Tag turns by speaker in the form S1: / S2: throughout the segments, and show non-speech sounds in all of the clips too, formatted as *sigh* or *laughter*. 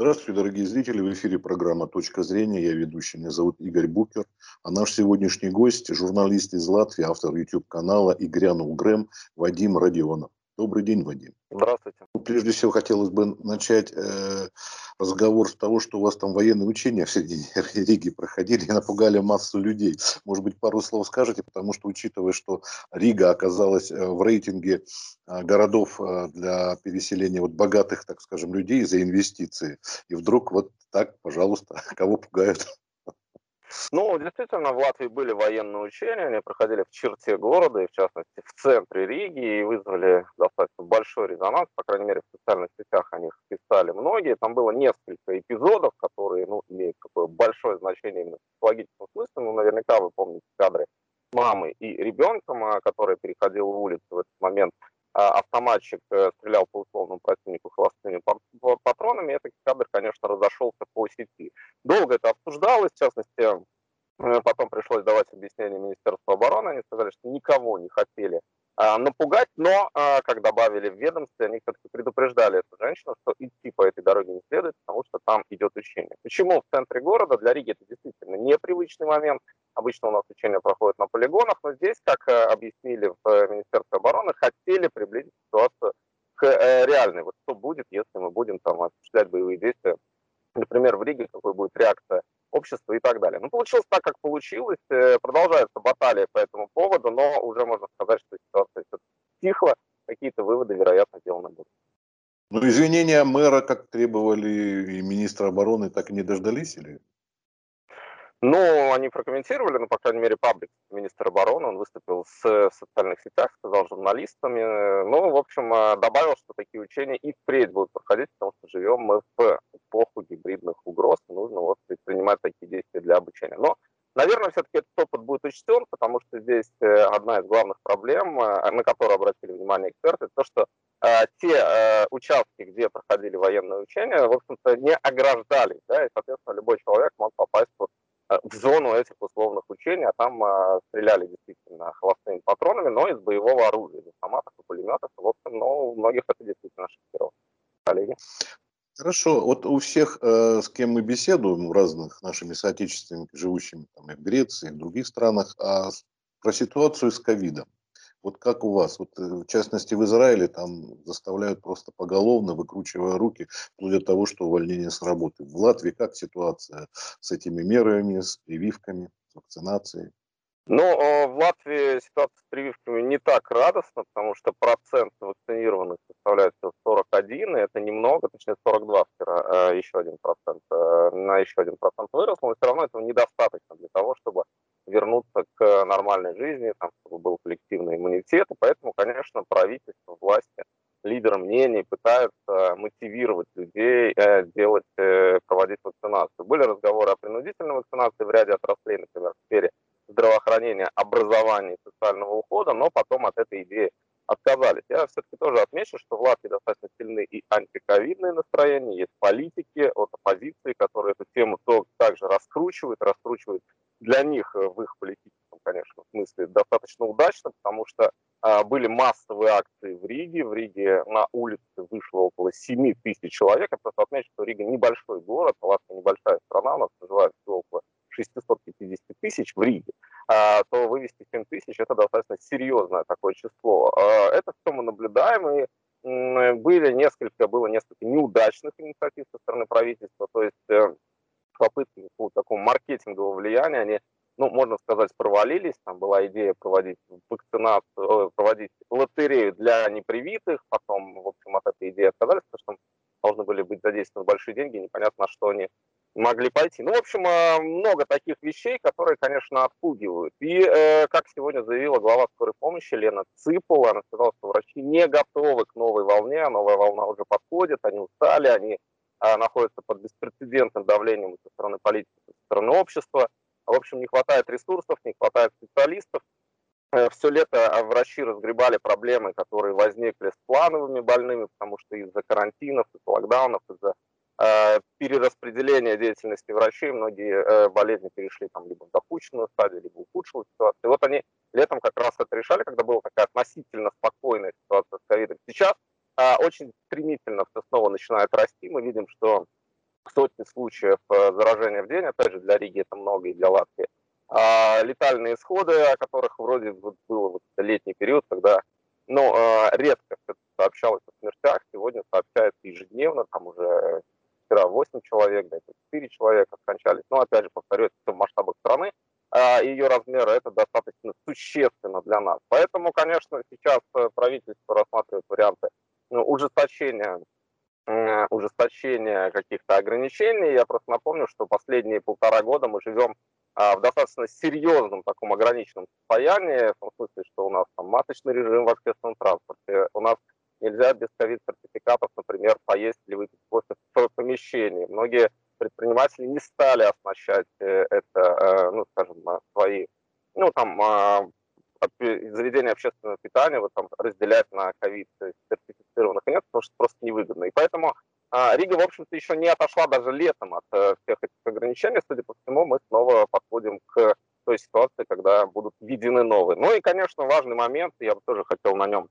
S1: Здравствуйте, дорогие зрители. В эфире программа «Точка зрения». Я ведущий. Меня зовут Игорь Букер. А наш сегодняшний гость – журналист из Латвии, автор YouTube-канала «И грянул Грэм» Вадим Родионов. Добрый день, Вадим.
S2: Здравствуйте.
S1: Ну, прежде всего, хотелось бы начать э, разговор с того, что у вас там военные учения в середине *laughs* Риги проходили и напугали массу людей. Может быть, пару слов скажете, потому что, учитывая, что Рига оказалась э, в рейтинге э, городов э, для переселения вот богатых, так скажем, людей за инвестиции, и вдруг вот так, пожалуйста, *laughs* кого пугают?
S2: Ну, действительно, в Латвии были военные учения, они проходили в черте города, и в частности в центре Риги, и вызвали достаточно большой резонанс, по крайней мере, в социальных сетях о них писали многие. Там было несколько эпизодов, которые, ну, имеют такое большое значение именно в психологическом смысле. Ну, наверняка вы помните кадры мамы и ребенком, а, который переходил улицу в этот момент. А, автоматчик э, стрелял по условному противнику холостыми патронами. Этот кадр, конечно, разошелся по сети. Долго это обсуждалось, в частности, э, потом пришлось давать объяснение Министерству обороны. Они сказали, что никого не хотели а, напугать, но, а, как добавили в ведомстве, они все-таки предупреждали эту женщину, что идти по этой дороге не следует, потому что там идет учение. Почему в центре города? Для Риги это действительно непривычный момент. Обычно у нас учения проходят на полигонах, но здесь, как э, объяснили в э, Министерстве обороны, хотели приблизить ситуацию к реальной. Вот что будет, если мы будем там осуществлять боевые действия, например, в Риге, какой будет реакция общества и так далее. Ну, получилось так, как получилось. Продолжается баталия по этому поводу, но уже можно сказать, что ситуация стихла. Какие-то выводы, вероятно, сделаны будут.
S1: Ну, извинения мэра, как требовали и министра обороны, так и не дождались или?
S2: Ну, они прокомментировали, ну, по крайней мере, паблик министр обороны, он выступил с, в социальных сетях, сказал журналистами, ну, в общем, э, добавил, что такие учения и впредь будут проходить, потому что живем мы в эпоху гибридных угроз, нужно вот предпринимать такие действия для обучения. Но, наверное, все-таки этот опыт будет учтен, потому что здесь э, одна из главных проблем, э, на которую обратили внимание эксперты, то, что э, те э, участки, где проходили военные учения, в общем-то, не ограждались, да, и, соответственно, любой человек мог попасть Э, в зону этих условных учений, а там а, стреляли действительно холостыми патронами, но из боевого оружия, из автоматов и пулеметов. В общем, ну, у многих это действительно шокировало. Коллеги.
S1: Хорошо. Вот у всех, э, с кем мы беседуем, разных нашими соотечественниками, живущими там, и в Греции, и в других странах, а про ситуацию с ковидом. Вот как у вас? Вот, э, в частности, в Израиле там заставляют просто поголовно, выкручивая руки, вплоть до того, что увольнение с работы. В Латвии как ситуация с этими мерами, с прививками, с вакцинацией?
S2: Ну, э, в Латвии ситуация с прививками не так радостна, потому что процент вакцинированных составляет 41, и это немного, точнее 42 вчера, э, еще один процент, на еще один процент вырос, но все равно этого недостаточно для того, чтобы вернуться к нормальной жизни, там, чтобы был коллективный иммунитет. И поэтому, конечно, правительство, власти, лидеры мнений пытаются мотивировать людей э, делать, э, проводить вакцинацию. Были разговоры о принудительной вакцинации в ряде отраслей, например, в сфере здравоохранения, образования и социального ухода, но потом от этой идеи отказались. Я все-таки тоже отмечу, что в Латвии достаточно сильны и антиковидные настроения, есть политики от оппозиции, которые эту тему также раскручивают, раскручивают для них э, в их политическом, конечно, смысле достаточно удачно, потому что а, были массовые акции в Риге. В Риге на улице вышло около 7 тысяч человек. Я просто отмечу, что Рига небольшой город, Латвия небольшая страна, у нас проживает всего около 650 тысяч в Риге, а, то вывести 7 тысяч – это достаточно серьезное такое число. А, это все мы наблюдаем, и были несколько, было несколько неудачных инициатив со стороны правительства, то есть э, попытки по такому маркетингового влияния, они, ну, можно сказать, провалились. Там была идея проводить вакцинацию, э, проводить лотерею для непривитых, потом, в общем, от этой идеи отказались, потому что должны были быть задействованы большие деньги, непонятно, на что они могли пойти. Ну, в общем, э, много таких вещей, которые, конечно, отпугивают. И, э, как сегодня заявила глава скорой помощи Лена Цыпова, она сказала, что врачи не готовы к новой волне, новая волна уже подходит, они устали, они находится под беспрецедентным давлением со стороны политики, со стороны общества. В общем, не хватает ресурсов, не хватает специалистов. Э, Все лето а, врачи разгребали проблемы, которые возникли с плановыми больными, потому что из-за карантинов, из-за локдаунов, из-за э, перераспределения деятельности врачей многие э, болезни перешли там либо в допущенную стадию, либо ухудшилась ситуация. И вот они летом как раз это решали, когда была такая относительно спокойная ситуация с ковидом. Сейчас а, очень стремительно все снова начинает расти. Мы видим, что сотни случаев заражения в день, опять же, для Риги это много и для Латвии. А летальные исходы, о которых вроде вот было вот летний период, когда ну, редко сообщалось о смертях, сегодня сообщается ежедневно, там уже вчера 8 человек, да, 4 человека скончались. Но, опять же, повторюсь, в масштабах страны, а ее размера это достаточно существенно для нас. Поэтому, конечно, сейчас э, правительство рассматривает варианты ужесточения ужесточения каких-то ограничений. Я просто напомню, что последние полтора года мы живем а, в достаточно серьезном таком ограниченном состоянии, в том смысле, что у нас там масочный режим в общественном транспорте, у нас нельзя без ковид-сертификатов, например, поесть или выпить кофе в помещении. Многие предприниматели не стали оснащать э, это, э, ну, скажем, свои, ну, там, а, заведения общественного питания вот там разделять на ковид сертифицированных нет, потому что просто невыгодно. И поэтому а, Рига, в общем-то, еще не отошла даже летом от э, всех этих ограничений. Судя по всему, мы снова подходим к той ситуации, когда будут введены новые. Ну и, конечно, важный момент, я бы тоже хотел на нем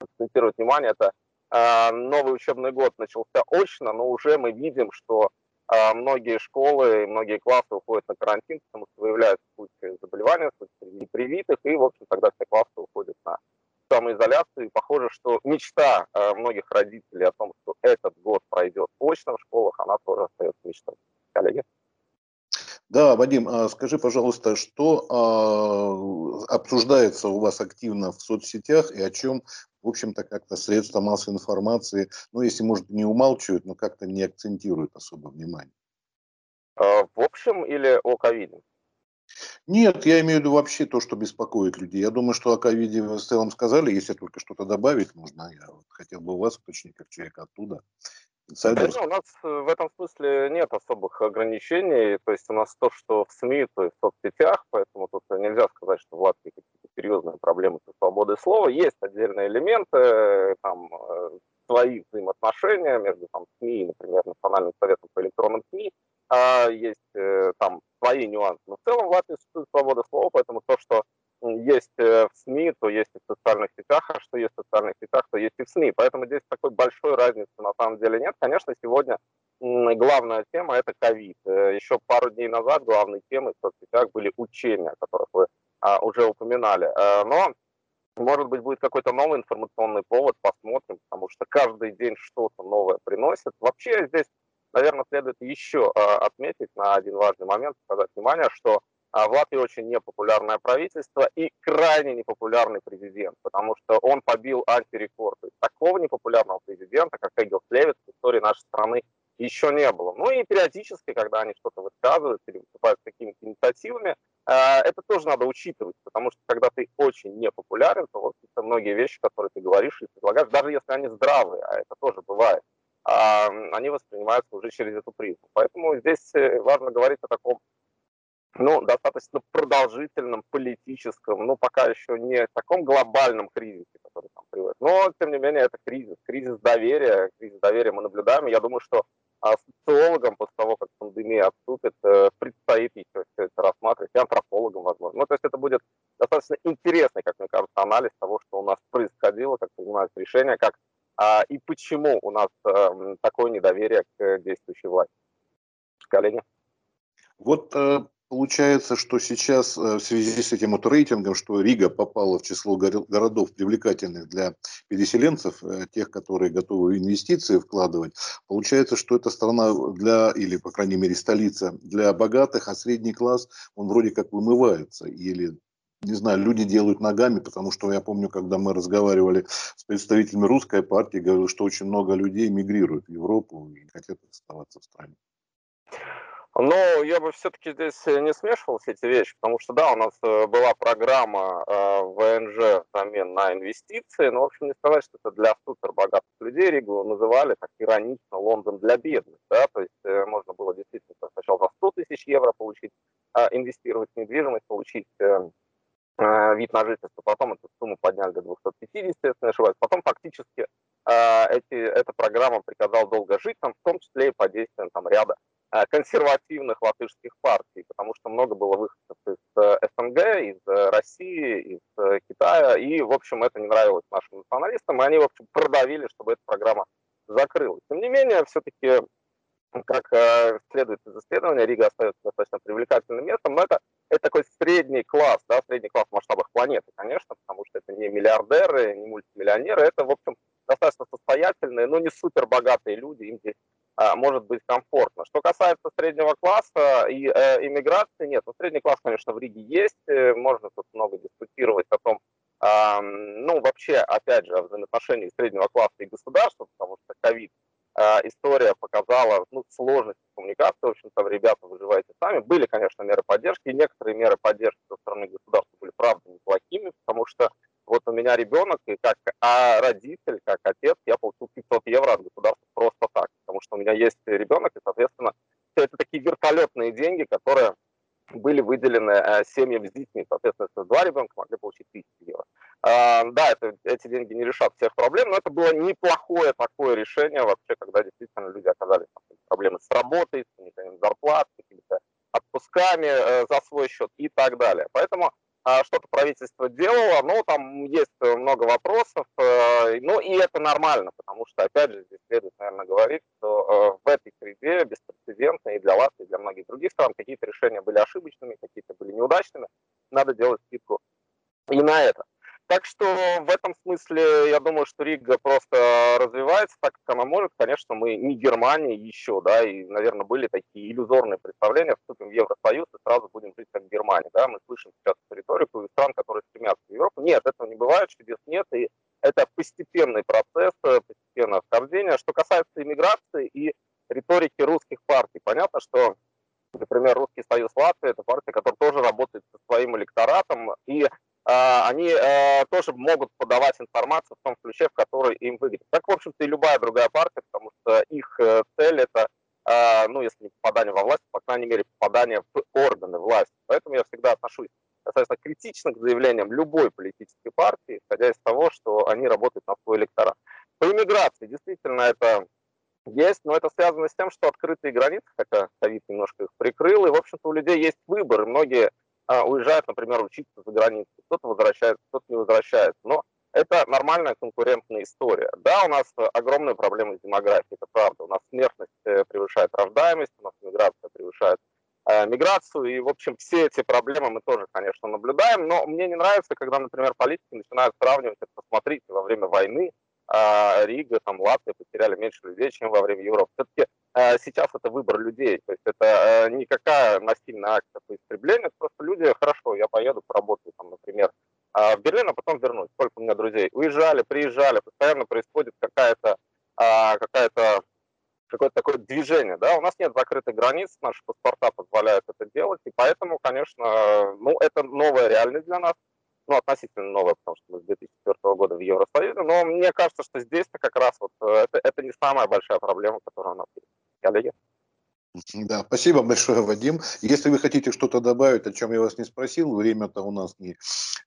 S2: акцентировать внимание, это э, новый учебный год начался очно, но уже мы видим, что э, многие школы, многие классы уходят на карантин, потому что выявляются случаи заболевания, случаи непривитых, и, в общем, тогда все классы уходят на самоизоляцию. И похоже, что мечта э, многих родителей о том, что этот год пройдет в школах, она тоже остается мечтой. Коллеги?
S1: Да, Вадим, а скажи, пожалуйста, что а, обсуждается у вас активно в соцсетях и о чем, в общем-то, как-то средства массовой информации, ну, если, может, не умалчивают, но как-то не акцентируют особо внимание?
S2: А, в общем или о ковиде?
S1: Нет, я имею в виду вообще то, что беспокоит людей. Я думаю, что о ковиде в целом сказали. Если только что-то добавить можно, я вот хотел бы у вас уточнить, как человек оттуда.
S2: Да, у нас э, в этом смысле нет особых ограничений. То есть у нас то, что в СМИ, то есть в соцсетях, поэтому тут нельзя сказать, что в Латвии какие-то серьезные проблемы со свободой слова. Есть отдельные элементы, там э, свои взаимоотношения между там, СМИ, например, Национальным советом по электронным СМИ, а есть э, там свои нюансы. Но в целом в Латвии существует свобода слова, поэтому то, что есть э, в СМИ, то есть и в социальных сетях, а что есть в социальных сетях, то есть и в СМИ. Поэтому здесь такой большой разницы на самом деле нет. Конечно, сегодня главная тема – это ковид. Э, еще пару дней назад главной темой в соцсетях были учения, о которых вы а, уже упоминали. Э, но, может быть, будет какой-то новый информационный повод, посмотрим, потому что каждый день что-то новое приносит. Вообще здесь, наверное, следует еще а, отметить на один важный момент, сказать внимание, что а в Латвии очень непопулярное правительство и крайне непопулярный президент, потому что он побил антирекорд. Есть такого непопулярного президента, как Эгил Слевец, в истории нашей страны еще не было. Ну и периодически, когда они что-то высказывают или выступают с какими-то инициативами, э, это тоже надо учитывать, потому что когда ты очень непопулярен, то вот многие вещи, которые ты говоришь и предлагаешь, даже если они здравые, а это тоже бывает, они воспринимаются уже через эту призму. Поэтому здесь э, важно говорить о таком ну, достаточно продолжительном политическом, ну, пока еще не таком глобальном кризисе, который там приводит. Но, тем не менее, это кризис, кризис доверия, кризис доверия мы наблюдаем. Я думаю, что а, социологам после того, как пандемия отступит, э, предстоит еще все это рассматривать, и антропологам, возможно. Ну, то есть это будет достаточно интересный, как мне кажется, анализ того, что у нас происходило, как принимаются решения, как а, и почему у нас а, такое недоверие к действующей власти. Коллеги?
S1: Вот э, Получается, что сейчас э, в связи с этим вот рейтингом, что Рига попала в число городов привлекательных для переселенцев, э, тех, которые готовы инвестиции вкладывать, получается, что эта страна для, или, по крайней мере, столица для богатых, а средний класс, он вроде как вымывается. Или, не знаю, люди делают ногами, потому что я помню, когда мы разговаривали с представителями русской партии, говорил, что очень много людей мигрируют в Европу и хотят оставаться в стране.
S2: Но я бы все-таки здесь э, не смешивал все эти вещи, потому что, да, у нас э, была программа э, ВНЖ взамен на инвестиции, но, в общем, не сказать, что это для супербогатых людей. Ригу называли так иронично Лондон для бедных, да, то есть можно было действительно сначала за 100 тысяч евро получить, инвестировать в недвижимость, получить вид на жительство, потом эту сумму подняли до 250, если не ошибаюсь. Потом фактически эти, эта программа приказала долго жить, там, в том числе и по действиям там, ряда Э, консервативных латышских партий, потому что много было выходцев из э, СНГ, из э, России, из Китая, и, в общем, это не нравилось нашим националистам, и они, в общем, продавили, чтобы эта программа закрылась. Тем не менее, все-таки как э, следует из исследования, Рига остается достаточно привлекательным местом, но это, это такой средний класс, да, средний класс в масштабах планеты, конечно, потому что это не миллиардеры, не мультимиллионеры, это, в общем, достаточно состоятельные, но не супер богатые люди, им здесь а, может быть комфортно. Что касается среднего класса и э, иммиграции, нет, ну, средний класс, конечно, в Риге есть, э, можно тут много дискутировать о том, э, ну, вообще, опять же, о взаимоотношении среднего класса и государства, потому что ковид история показала ну, сложность коммуникации. В общем-то, ребята выживаете сами. Были, конечно, меры поддержки. И некоторые меры поддержки со стороны государства были, правда, неплохими, потому что вот у меня ребенок, и как а родитель, как отец, я получил 500 евро от государства просто так, потому что у меня есть ребенок, и, соответственно, это такие вертолетные деньги, которые были выделены э, семьям с детьми. Соответственно, если два ребенка могли получить тысячу. Э, да, это, эти деньги не решат всех проблем, но это было неплохое такое решение вообще, когда действительно люди оказались там, проблемы с работой, с зарплат, какими-то отпусками э, за свой счет и так далее. Поэтому а, что-то правительство делало, но там есть много вопросов, э, ну и это нормально, потому что, опять же, здесь следует, наверное, говорить, что э, в этой среде беспрецедентно и для Латвии, и для многих других стран какие-то решения были ошибочными, какие-то были неудачными, надо делать скидку и на это. Так что в этом смысле я думаю, что Рига просто развивается так, как она может. Конечно, мы не Германия еще, да, и, наверное, были такие иллюзорные представления, вступим в Евросоюз и сразу будем жить как Германия, да. Мы слышим сейчас риторику из стран, которые стремятся в Европу. Нет, этого не бывает, чудес нет, и это постепенный процесс, постепенное вхождение. Что касается иммиграции и риторики русских партий, понятно, что Например, Русский Союз Латвии – это партия, которая тоже работает со своим электоратом, и они э, тоже могут подавать информацию в том ключе, в который им выгодно. Как, в общем-то, и любая другая партия, потому что их э, цель это, а, ну, если не попадание во власть, по крайней мере, попадание в органы власти. Поэтому я всегда отношусь достаточно критично к заявлениям любой политической партии, исходя из того, что они работают на свой электорат. По иммиграции действительно это есть, но это связано с тем, что открытые границы, хотя ковид немножко их прикрыл, и, в общем-то, у людей есть выбор, и многие а, уезжают, например, учиться за границу, кто-то возвращается, кто-то не возвращается. Но это нормальная конкурентная история. Да, у нас огромные проблемы с демографией, это правда. У нас смертность э, превышает рождаемость, у нас миграция превышает э, миграцию, и, в общем, все эти проблемы мы тоже, конечно, наблюдаем, но мне не нравится, когда, например, политики начинают сравнивать это, посмотрите, во время войны э, Рига, там, Латвия потеряли меньше людей, чем во время Европы. Все-таки Э, сейчас это выбор людей. То есть это э, никакая насильная акция по истреблению, просто люди, хорошо, я поеду, поработаю, там, например, э, в Берлин, а потом вернусь. Сколько у меня друзей? Уезжали, приезжали, постоянно происходит какая-то какая-то какое-то такое движение, да, у нас нет закрытых границ, наши паспорта позволяют это делать, и поэтому, конечно, ну, это новая реальность для нас, ну, относительно новая, потому что мы с 2004 года в Евросоюзе, но мне кажется, что здесь-то как раз вот это, это не самая большая проблема, которая у нас есть коллеги.
S1: Да, спасибо большое, Вадим. Если вы хотите что-то добавить, о чем я вас не спросил, время-то у нас не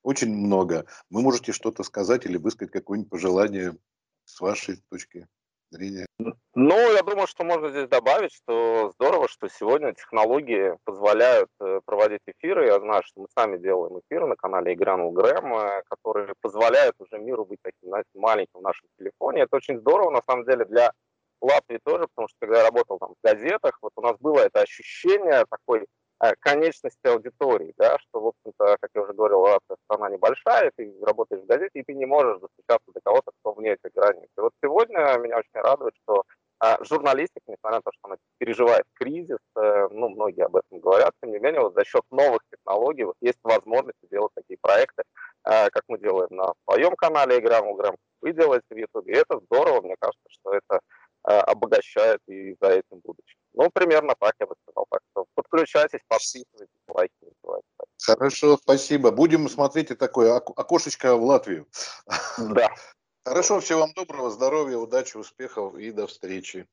S1: очень много. Вы можете что-то сказать или высказать какое-нибудь пожелание с вашей точки зрения.
S2: Ну, я думаю, что можно здесь добавить, что здорово, что сегодня технологии позволяют э, проводить эфиры. Я знаю, что мы сами делаем эфиры на канале Игранул Грэм, э, которые позволяют уже миру быть таким, знаете, маленьким в нашем телефоне. Это очень здорово, на самом деле, для Латвии тоже, потому что когда я работал там в газетах, вот у нас было это ощущение такой э, конечности аудитории, да, что, в общем-то, как я уже говорил, Латвия страна небольшая, ты работаешь в газете, и ты не можешь достучаться до кого-то, кто вне этих границ. И вот сегодня меня очень радует, что э, журналистика, несмотря на то, что она переживает кризис, э, ну, многие об этом говорят, тем не менее, вот за счет новых технологий вот есть возможность делать такие проекты, э, как мы делаем на своем канале Играм Уграм, вы делаете в YouTube, и это здорово, мне кажется, что это обогащает и за этим будущее. Ну, примерно так я бы сказал. Так что подключайтесь, подписывайтесь, лайки
S1: называйте. Хорошо, спасибо. Будем смотреть и такое окошечко в Латвию.
S2: Да.
S1: Хорошо, всего вам доброго, здоровья, удачи, успехов и до встречи.